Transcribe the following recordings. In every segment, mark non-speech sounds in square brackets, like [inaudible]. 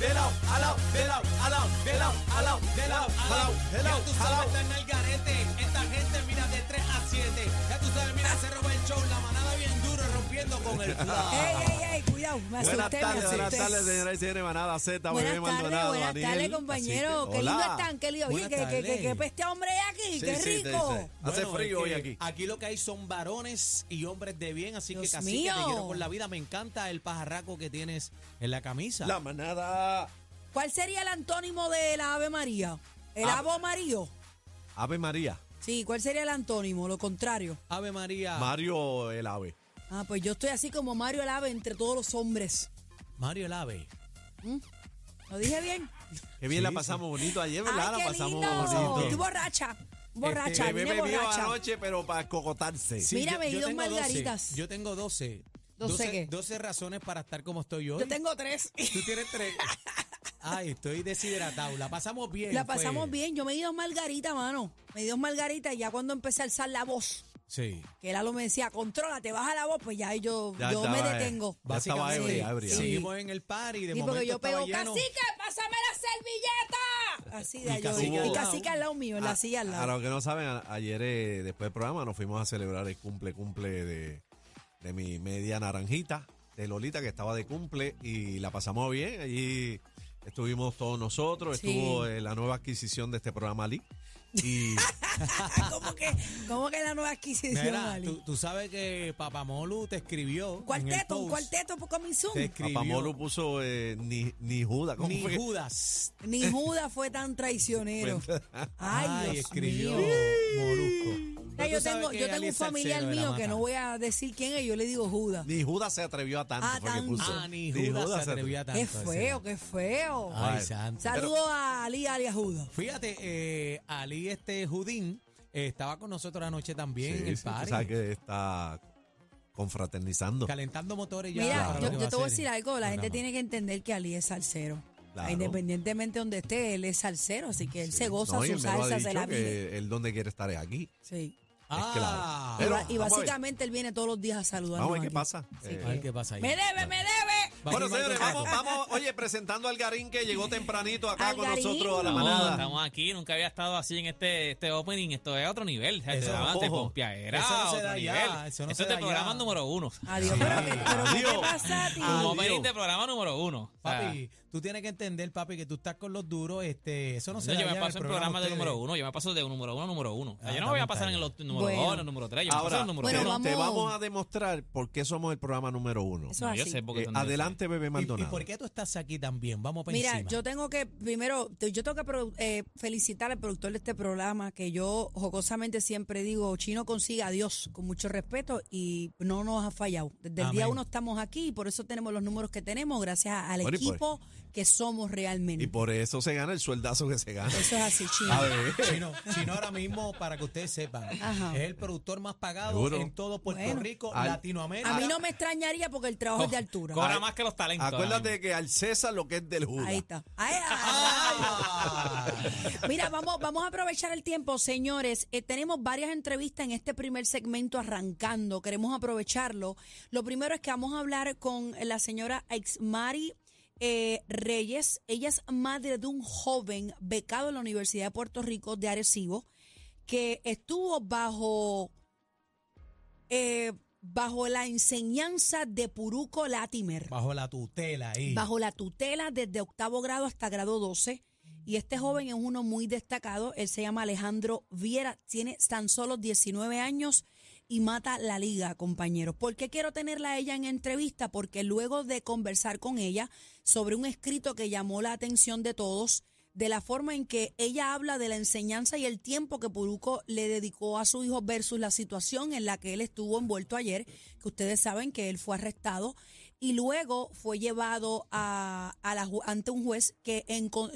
A lado, de lado, a lado, de lado, a lado, de lado, a duro, rompiendo con el [laughs] flow. ¡Ey, ey, ey! Cuidado, me Buenas asusté, me tardes, buenas asusté. tardes, señoras y señores, manada Z, Buenas bebé tardes, Maldonado, buenas Daniel. tardes, compañero. Así Qué lindo hola. están, qué lindo. Oye, Buenas que, que, que, tardes. que peste hombre hay aquí, Sí, qué sí, sí, rico. Hace Bueno, frío es hoy que aquí. Aquí lo que hay son varones y hombres de bien, así que Dios casi que mío. te quiero con la vida. Me encanta el pajarraco que tienes en la camisa. La manada. ¿Cuál sería el antónimo de la Ave María? ¿El Ah. Ave Mario? Ave María. Sí, ¿cuál sería el antónimo? Lo contrario. Ave María. Mario el ave. Ah, pues yo estoy así como Mario el Ave entre todos los hombres. Mario el Ave. ¿Lo dije bien? Qué bien Sí, la sí. pasamos bonito ayer, ¿verdad? ¡Ay, la pasamos lindo! bonito. Estoy borracha. Borracha, Bebé vine bebió borracha. anoche, pero para cocotarse. Sí, Mira, me dos 12. margaritas. Yo tengo 12. ¿Doce qué? 12 razones para estar como estoy hoy. Yo tengo tres. Tú tienes [laughs] tres. Ay, estoy deshidratado. La pasamos bien. La pasamos bien. Yo me di dos margaritas, mano. Me di dos margaritas y ya cuando empecé a alzar la voz, Sí. que Lalo me decía, contrólate, baja la voz, pues ya ahí yo, Ya yo me estaba, eh, detengo. Ya estaba Básicamente, ebria, ebria. Sí. Seguimos en el party. De Sí, momento porque yo estaba pego, lleno. cacique, pásame la servilleta. Así de Y ahí yo. cacique Y cacique al lado mío, en la A- silla al A lado. los que no saben, a- ayer eh, después del programa nos fuimos a celebrar el cumple, cumple de, de mi media naranjita, de Lolita, que estaba de cumple y la pasamos bien. Allí estuvimos todos nosotros, Sí. estuvo eh, la nueva adquisición de este programa Ali. Y [laughs] ¿Cómo que, cómo que la nueva adquisición, Mira, Ali? tú, tú sabes que Papamolu te escribió. Cuarteto, un cuarteto por escribió. Papamolo puso eh, ni, ni Judas. ¿cómo Ni fue? Judas. Ni Judas fue tan traicionero. [laughs] Ay, Ay, Dios escribió mío. Molusco. Ya, yo tengo, yo tengo un familiar mío que no voy a decir quién es, yo le digo Judas. Ni Judas se atrevió a tanto. Ah, fue que tanto. puso. Ah, ni Judas, se atrevía tanto. Qué a feo, qué feo. Ay, Ay, santo. Saludos a Ali, Ali a Judas. Fíjate, eh, Ali este Judín eh, estaba con nosotros anoche también Sí, en el sí, tú party. sabes que está confraternizando. Calentando motores ya. Mira, para yo, lo que yo va te voy a decir algo, la gente programa. tiene que entender que Ali es salsero. Claro. Independientemente de donde esté, él es salsero, así que él se goza No, y su él me lo ha salsa, se la vive. que él donde quiere estar es aquí. Sí. Ah, claro. Y Pero, básicamente él viene todos los días a saludarnos Vamos a ver qué aquí. pasa. Eh, a ver qué pasa ahí. Me debe, me debe. Bueno, señores, vamos, vamos, oye, presentando al Garín que llegó tempranito acá con nosotros a la No, manada. estamos aquí, nunca había estado así en este, este opening, esto es otro nivel, Eso, eso, de ojo. pompiadera, Eso no se otro da ya, nivel. eso no Esto se es de da programa ya. número uno. Adiós, pero, que- pero ¿qué te Adiós. pasa a ti? Opening de programa número uno. O sea, Papi, tú tienes que entender, papi, que tú estás con los duros, este, eso no se da yo ya me paso en programa programas de número uno, yo me paso de número uno a número uno. Ah, yo no voy a pasar en los número Bueno. dos, en el número tres, yo me paso en Ahora, el número Bueno, uno. te vamos- vamos a demostrar por qué somos el programa número uno. Eso No, yo sé porque Eh, adelante, bebé ¿Y, y Maldonado. por qué tú estás aquí también? Vamos para Mira, encima. yo tengo que, primero, yo tengo que eh, felicitar al productor de este programa, que yo jocosamente siempre digo, Chino consigue a Dios, con mucho respeto, y no nos ha fallado. Desde el día uno estamos aquí y por eso tenemos los números que tenemos, gracias al equipo que somos realmente. Y por eso se gana el sueldazo que se gana. Eso es así, [laughs] Chino. A ver. Chino, Chino ahora mismo, para que ustedes sepan, Ajá. es el productor más pagado Seguro. en todo Puerto Bueno. Rico, Al- Latinoamérica. A mí no me extrañaría porque el trabajo es de altura. Cobra más que los talentos. Acuérdate que al César lo que es del Judas. Ahí está. Ay, ay, ay. Mira, vamos, vamos a aprovechar el tiempo, señores. Eh, tenemos varias entrevistas en este primer segmento arrancando. Queremos aprovecharlo. Lo primero es que vamos a hablar con la señora Exmari eh, Reyes. Ella es madre de un joven becado en la Universidad de Puerto Rico de Arecibo que estuvo bajo eh, bajo la enseñanza de Puruco Latimer Bajo la tutela ahí. bajo la tutela desde octavo grado hasta grado 12. Y este joven es uno muy destacado. Él se llama Alejandro Viera. Tiene tan solo 19 años y mata la liga, compañeros. ¿Por qué quiero tenerla a ella en entrevista? Porque luego de conversar con ella sobre un escrito que llamó la atención de todos, de la forma en que ella habla de la enseñanza y el tiempo que Puruco le dedicó a su hijo versus la situación en la que él estuvo envuelto ayer, que ustedes saben que él fue arrestado y luego fue llevado a, ante un juez que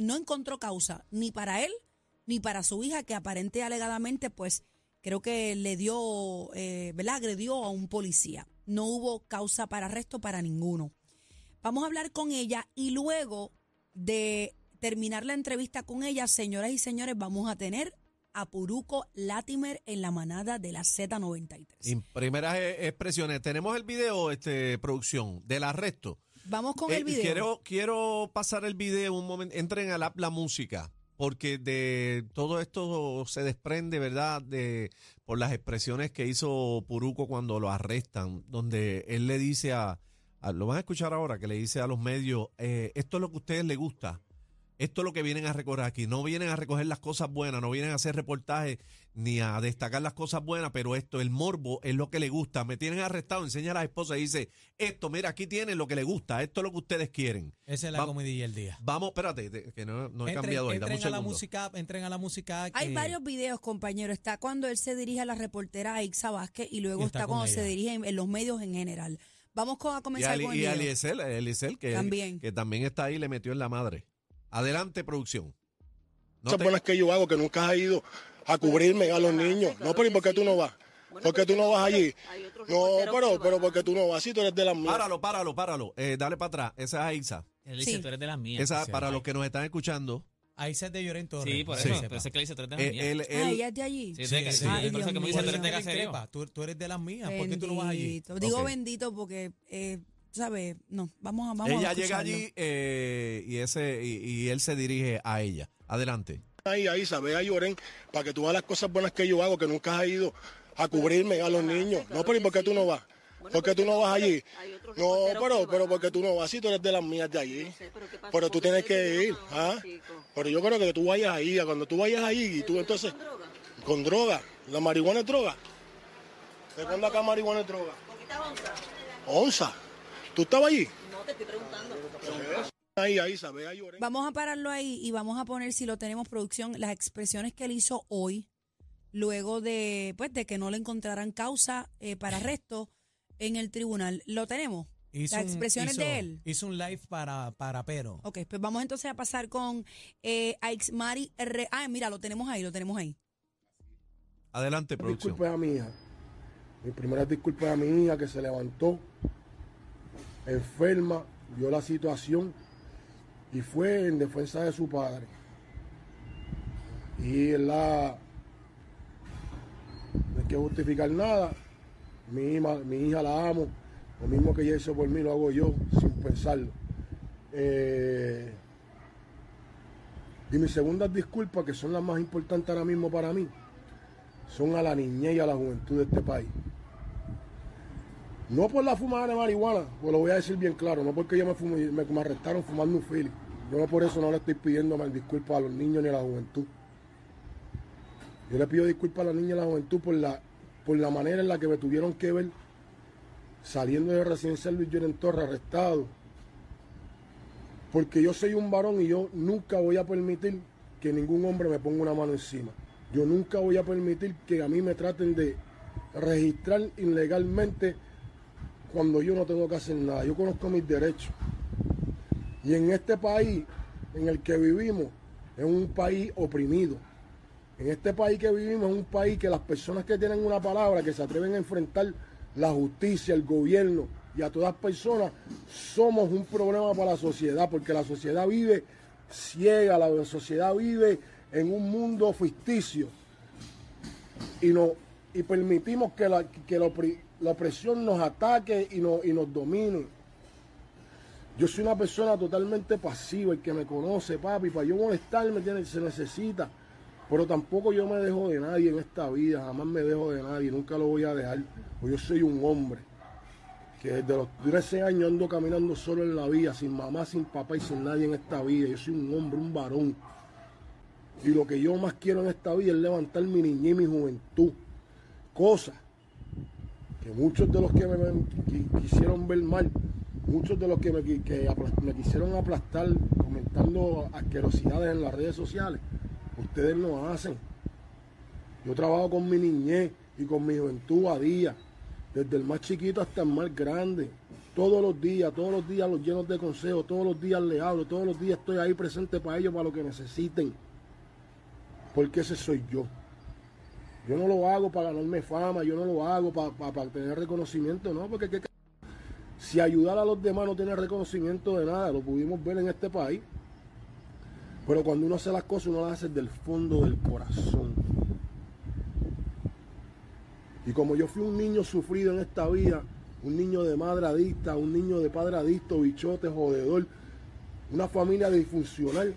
no encontró causa ni para él ni para su hija, que aparente alegadamente, pues creo que le dio, eh, ¿verdad? Agredió a un policía. No hubo causa para arresto para ninguno. Vamos a hablar con ella y luego de terminar la entrevista con ella, señoras y señores, vamos a tener a Puruco Latimer en la manada de la Z93. Y primeras eh, expresiones. Tenemos el video, este, producción, del arresto. Vamos con Eh, el video. Quiero, quiero pasar el video un momento. Entren a la, la música, porque de todo esto se desprende, ¿verdad? De por las expresiones que hizo Puruco cuando lo arrestan, donde él le dice a, lo van a escuchar ahora, que le dice a los medios, eh, esto es lo que a ustedes les gusta. Esto es lo que vienen a recoger aquí. No vienen a recoger las cosas buenas, no vienen a hacer reportajes ni a destacar las cosas buenas, pero esto, el morbo, es lo que le gusta. Me tienen arrestado, enseña a la esposa y dice, esto, mira, aquí tienen lo que le gusta, esto es lo que ustedes quieren. Esa es la Va- comidilla del día. Vamos, espérate, que no, no he Entren- cambiado ahí, entren a la música, entren a la música. Hay varios videos, compañero. Está cuando él se dirige a la reportera Ixa Vázquez y luego Y está, cuando se dirige en, en los medios en general. Vamos con, a Y, comenzar Ali- con el y Eliezer, que, También. que también está ahí, le metió en la madre. Adelante, producción. No cosas te- buenas que yo hago, que nunca has ido a cubrirme a los niños. No, pero ¿y por qué tú no vas? ¿Por qué tú no vas allí? No, pero, pero ¿por qué tú no vas? Si tú eres de las mías. Páralo, páralo, páralo. Eh, dale para atrás. Esa es Aixa. Él dice, Sí. tú eres de las mías. Esa, sí, para sí. los que nos están escuchando, Ahí se de Lloren Torres. Sí, por eso. que Por eso sepa. es que él dice, tú eres de las eh, mías. él, Ah, él- ella es de allí. Sí, Sí, de que- sí. sí, Ay, por eso que me dice, de caserío. Tú, tú eres de las mías. ¿Por qué tú no vas allí? Bendito. Digo Ok. bendito porque, eh, ¿sabes? No, vamos a vamos a ella llega allí eh, y, ese, y, y él se dirige a ella. Adelante. Ahí, ahí, sabes, a Lloren, para que tú veas las cosas buenas que yo hago, que nunca has ido a cubrirme a los niños. No, pero ¿y por qué tú no vas? ¿Por qué tú no vas allí? No, pero, pero ¿por qué tú no vas? Si tú eres de las mías de allí. Pero tú tienes que ir. ¿ah? Pero yo creo que tú vayas ahí, a cuando tú vayas ahí y tú entonces... Con droga. ¿La marihuana es droga? ¿De cuándo acá marihuana es droga? Onza. ¿Tú estabas allí? No, te estoy preguntando. Ahí, ahí, sabes, a Lloren. Vamos a pararlo ahí y vamos a poner, si lo tenemos producción, las expresiones que él hizo hoy, luego de, pues, de que no le encontraran causa eh, para arresto en el tribunal. ¿Lo tenemos? Hizo las un- expresiones hizo- de él. Hizo un live para, para Pero. Ok, pues vamos entonces a pasar con eh, Aixmari R. Ah, mira, lo tenemos ahí, lo tenemos ahí. Adelante, producción. Disculpe a mi hija. Mi primera disculpa es a mi hija que se levantó enferma, vio la situación y fue en defensa de su padre. Y la. No hay que justificar nada. Mi hija, mi hija la amo. Lo mismo que ella hizo por mí lo hago yo sin pensarlo. Eh, y mis segundas disculpas, que son las más importantes ahora mismo para mí, son a la niñez y a la juventud de este país. No por la fumada de marihuana, pues lo voy a decir bien claro, no porque yo me, fumé, me, arrestaron fumando un fili. Yo no por eso no le estoy pidiendo mal disculpas a los niños ni a la juventud. Yo le pido disculpas a los niños y a la juventud por la, por la manera en la que me tuvieron que ver saliendo de residencia Luis Lloren Torres arrestado. Porque yo soy un varón y yo nunca voy a permitir que ningún hombre me ponga una mano encima. Yo nunca voy a permitir que a mí me traten de registrar ilegalmente cuando yo no tengo que hacer nada. Yo conozco mis derechos. Y en este país en el que vivimos, es un país oprimido. En este país que vivimos es un país que las personas que tienen una palabra, que se atreven a enfrentar la justicia, el gobierno y a todas personas, somos un problema para la sociedad, porque la sociedad vive ciega, la sociedad vive en un mundo ficticio y, no, y permitimos que la, que la, opresión nos ataque y, no, y nos domine. Yo soy una persona totalmente pasiva, el que me conoce, papi, para yo molestarme tiene, se necesita. Pero tampoco yo me dejo de nadie en esta vida, jamás me dejo de nadie, nunca lo voy a dejar. Pues yo soy un hombre que desde los 13 años ando caminando solo en la vida, sin mamá, sin papá y sin nadie en esta vida. Yo soy un hombre, un varón. Y lo que yo más quiero en esta vida es levantar mi niñez y mi juventud. Cosa que muchos de los que me quisieron ver mal muchos de los que me, me quisieron aplastar comentando asquerosidades en las redes sociales, ustedes no hacen. Yo trabajo con mi niñez y con mi juventud a día, desde el más chiquito hasta el más grande. Todos los días, todos los días los llenos de consejos, todos los días les hablo, todos los días estoy ahí presente para ellos, para lo que necesiten. Porque ese soy yo. Yo no lo hago para ganarme fama, yo no lo hago para, para tener reconocimiento, no, porque si ayudar a los demás no tiene reconocimiento de nada, lo pudimos ver en este país. Pero cuando uno hace las cosas, uno las hace del fondo del corazón. Y como yo fui un niño sufrido en esta vida, un niño de madre adicta, un niño de padre adicto, bichote, jodedor, una familia disfuncional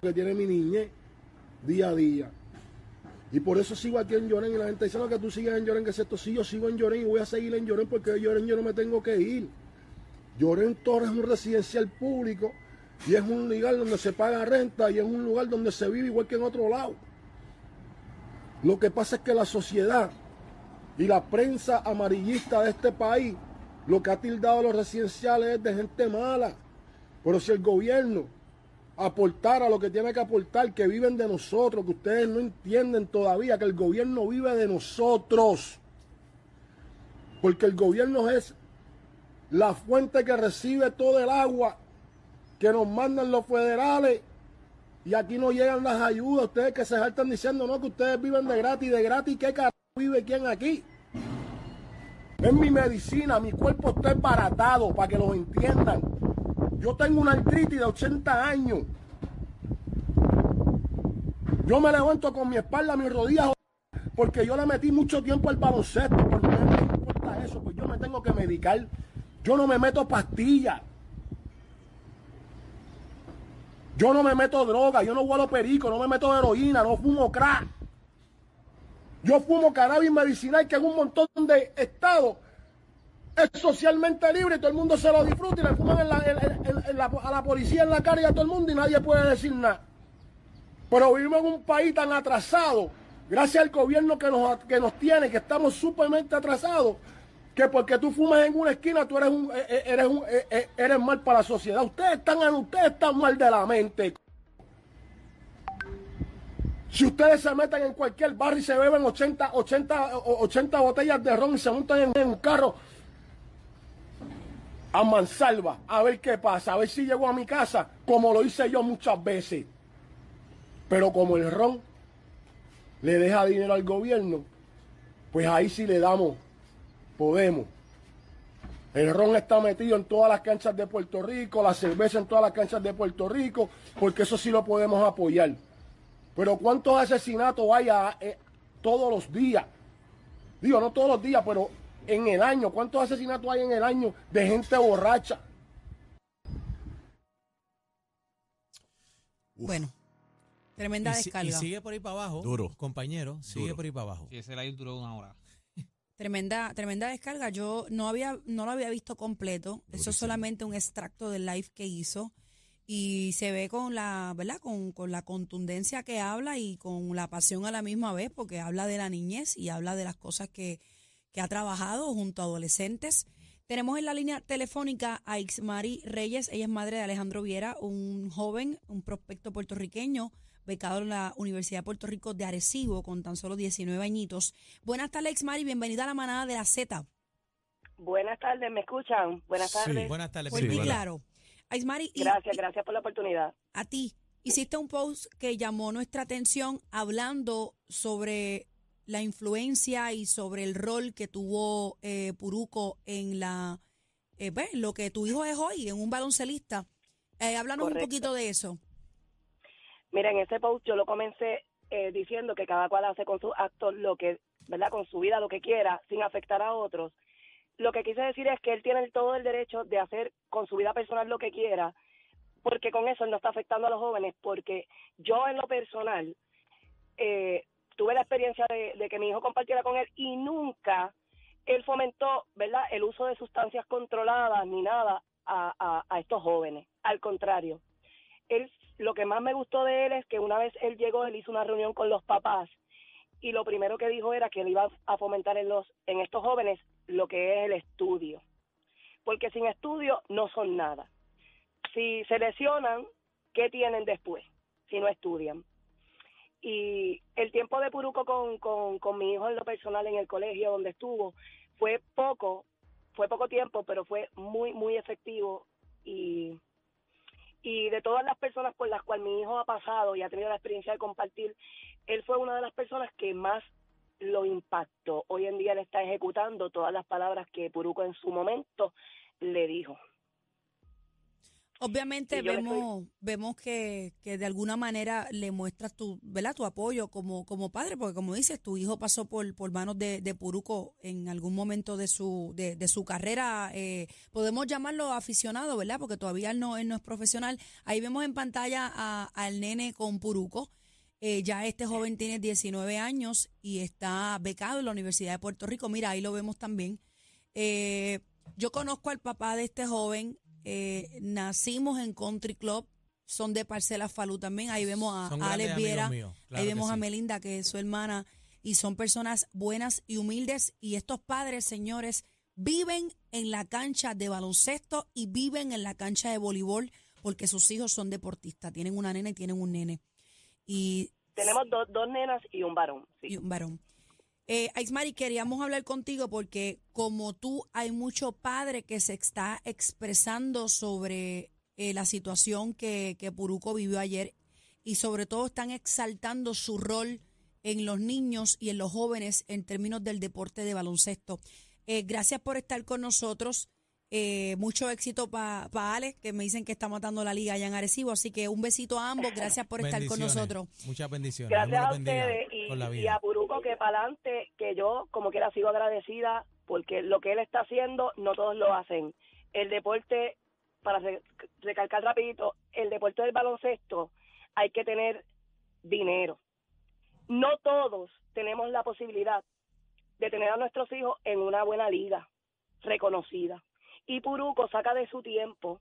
que tiene mi niñez día a día. Y por eso sigo aquí en Llorén y la gente dice, no, que tú sigues en Llorén, que es esto. Sí, yo sigo en Llorén y voy a seguir en Llorén porque en Llorén yo no me tengo que ir. Llorén Torres es un residencial público y es un lugar donde se paga renta y es un lugar donde se vive igual que en otro lado. Lo que pasa es que la sociedad y la prensa amarillista de este país lo que ha tildado a los residenciales es de gente mala. Pero si el gobierno aportar a lo que tiene que aportar, que viven de nosotros, que ustedes no entienden todavía que el gobierno vive de nosotros. Porque el gobierno es la fuente que recibe todo el agua que nos mandan los federales y aquí no llegan las ayudas. Ustedes que se saltan diciendo, no, que ustedes viven de gratis, de gratis, ¿qué carajo vive quién aquí? Es mi medicina, mi cuerpo está embaratado, para que lo entiendan. Yo tengo una artritis de 80 años. Yo me levanto con mi espalda, mis rodillas, porque yo le metí mucho tiempo al baloncesto. Porque no me importa eso, pues yo me tengo que medicar. Yo no me meto pastillas. Yo no me meto droga, yo no huelo perico, no me meto heroína, no fumo crack. Yo fumo cannabis medicinal que en un montón de estados es socialmente libre y todo el mundo se lo disfruta y le fuman a la policía en la cara y a todo el mundo y nadie puede decir nada. Pero vivimos en un país tan atrasado, gracias al gobierno que nos, que nos tiene, que estamos supermente atrasados, que porque tú fumas en una esquina tú eres un, eh, eh, eres un, eh, eres mal para la sociedad. Ustedes están, ustedes están mal de la mente. Si ustedes se meten en cualquier barrio y se beben 80, 80, 80 botellas de ron y se montan en un carro a mansalva, a ver qué pasa, a ver si llego a mi casa, como lo hice yo muchas veces. Pero como el ron le deja dinero al gobierno, pues ahí sí le damos, podemos. El ron está metido en todas las canchas de Puerto Rico, la cerveza en todas las canchas de Puerto Rico, porque eso sí lo podemos apoyar. Pero ¿cuántos asesinatos hay eh, todos los días? Digo, no todos los días, pero en el año. ¿Cuántos asesinatos hay en el año de gente borracha? Bueno, tremenda descarga. Y sigue por ahí para abajo. Duro. Compañero, sigue por ahí para abajo. Si ese live duró una hora. Tremenda, tremenda descarga. Yo no había, no lo había visto completo. Eso es solamente un extracto del live que hizo. Y se ve con la, ¿verdad? Con, con la contundencia que habla y con la pasión a la misma vez, porque habla de la niñez y habla de las cosas que, que ha trabajado junto a adolescentes. Tenemos en la línea telefónica a Ixmari Reyes, ella es madre de Alejandro Viera, un joven, un prospecto puertorriqueño, becado en la Universidad de Puerto Rico de Arecibo con tan solo 19 añitos. Buenas tardes, Ixmari, bienvenida a la manada de la Z. Buenas tardes, ¿me escuchan? Buenas tardes. Buenas tardes. Y Pilar. claro. Aismari, Gracias, y gracias por la oportunidad. a ti, hiciste un post que llamó nuestra atención hablando sobre la influencia y sobre el rol que tuvo eh, Puruco en la eh, pues, lo que tu hijo es hoy, en un baloncelista. Eh, háblanos un poquito de eso. Mira, en ese post yo lo comencé eh, diciendo que cada cual hace con sus actos lo que, ¿verdad? Con su vida lo que quiera, sin afectar a otros. Lo que quise decir es que él tiene todo el derecho de hacer con su vida personal lo que quiera, porque con eso él no está afectando a los jóvenes, porque yo en lo personal eh, tuve la experiencia de, que mi hijo compartiera con él y nunca él fomentó, ¿verdad?, el uso de sustancias controladas ni nada a, a, a estos jóvenes. Al contrario, él, lo que más me gustó de él es que una vez él llegó, él hizo una reunión con los papás y lo primero que dijo era que él iba a fomentar en los en estos jóvenes lo que es el estudio, porque sin estudio no son nada. Si se lesionan, ¿qué tienen después si no estudian? Y el tiempo de Puruco con, con, con mi hijo en lo personal en el colegio donde estuvo fue poco, fue poco tiempo, pero fue muy, muy efectivo y y de todas las personas por las cuales mi hijo ha pasado y ha tenido la experiencia de compartir, él fue una de las personas que más lo impactó. Hoy en día él está ejecutando todas las palabras que Puruco en su momento le dijo. Obviamente vemos, vemos que, que de alguna manera le muestras tu, ¿verdad? tu apoyo como, como padre, porque como dices, tu hijo pasó por, por manos de, de Puruco en algún momento de su, de, de su carrera, eh, podemos llamarlo aficionado, ¿verdad? Porque todavía él no, él no es profesional. Ahí vemos en pantalla a- al nene con Puruco. Eh, ya este joven tiene 19 años y está becado en la Universidad de Puerto Rico. Mira, ahí lo vemos también. Eh, yo conozco al papá de este joven. Eh, nacimos en Country Club. Son de Parcela Falú también. Ahí vemos a, Alex Viera. míos, claro ahí vemos a. Melinda, que es su hermana. Y son personas buenas y humildes. Y estos padres, señores, viven en la cancha de baloncesto y viven en la cancha de voleibol porque sus hijos son deportistas. Tienen una nena y tienen un nene. Y Tenemos dos, dos nenas y un varón. sí. y un varón. Eh, Aismari, queríamos hablar contigo porque como tú hay mucho padre que se está expresando sobre eh, la situación que, que Puruco vivió ayer y sobre todo están exaltando su rol en los niños y en los jóvenes en términos del deporte de baloncesto. Eh, gracias por estar con nosotros. Eh, mucho éxito para Ale, que me dicen que está matando la liga allá en Arecibo. Así que un besito a ambos. Gracias por estar con nosotros. Muchas bendiciones. Gracias a ustedes y, con la y vida. a Puruco que para adelante, que yo como quiera sigo agradecida porque lo que él está haciendo no todos lo hacen. El deporte, para re- recalcar rapidito, el deporte del baloncesto hay que tener dinero. No todos tenemos la posibilidad de tener a nuestros hijos en una buena liga reconocida. Y Puruco saca de su tiempo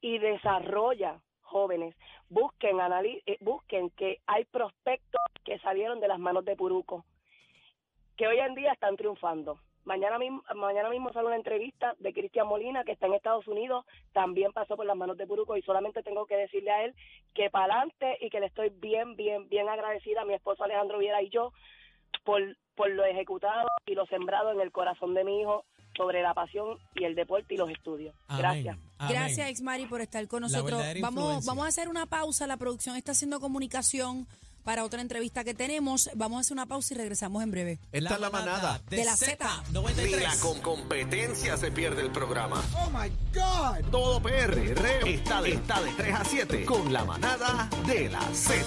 y desarrolla jóvenes. Busquen, eh, busquen que hay prospectos que salieron de las manos de Puruco, que hoy en día están triunfando. Mañana mismo, mañana mismo sale una entrevista de Cristian Molina, que está en Estados Unidos, también pasó por las manos de Puruco y solamente tengo que decirle a él que para adelante y que le estoy bien, bien, bien agradecida a mi esposo Alejandro Viera y yo por, por lo ejecutado y lo sembrado en el corazón de mi hijo sobre la pasión y el deporte y los estudios. Amén, Gracias. amén. Gracias, Exmari, por estar con nosotros. Vamos, influencia. vamos a hacer una pausa. La producción está haciendo comunicación para otra entrevista que tenemos. Vamos a hacer una pausa y regresamos en breve. Esta es la manada. De la Z. 93. con competencia se pierde el programa. Oh my God. Todo PR está de, está de 3 a 7 con la manada de la Z.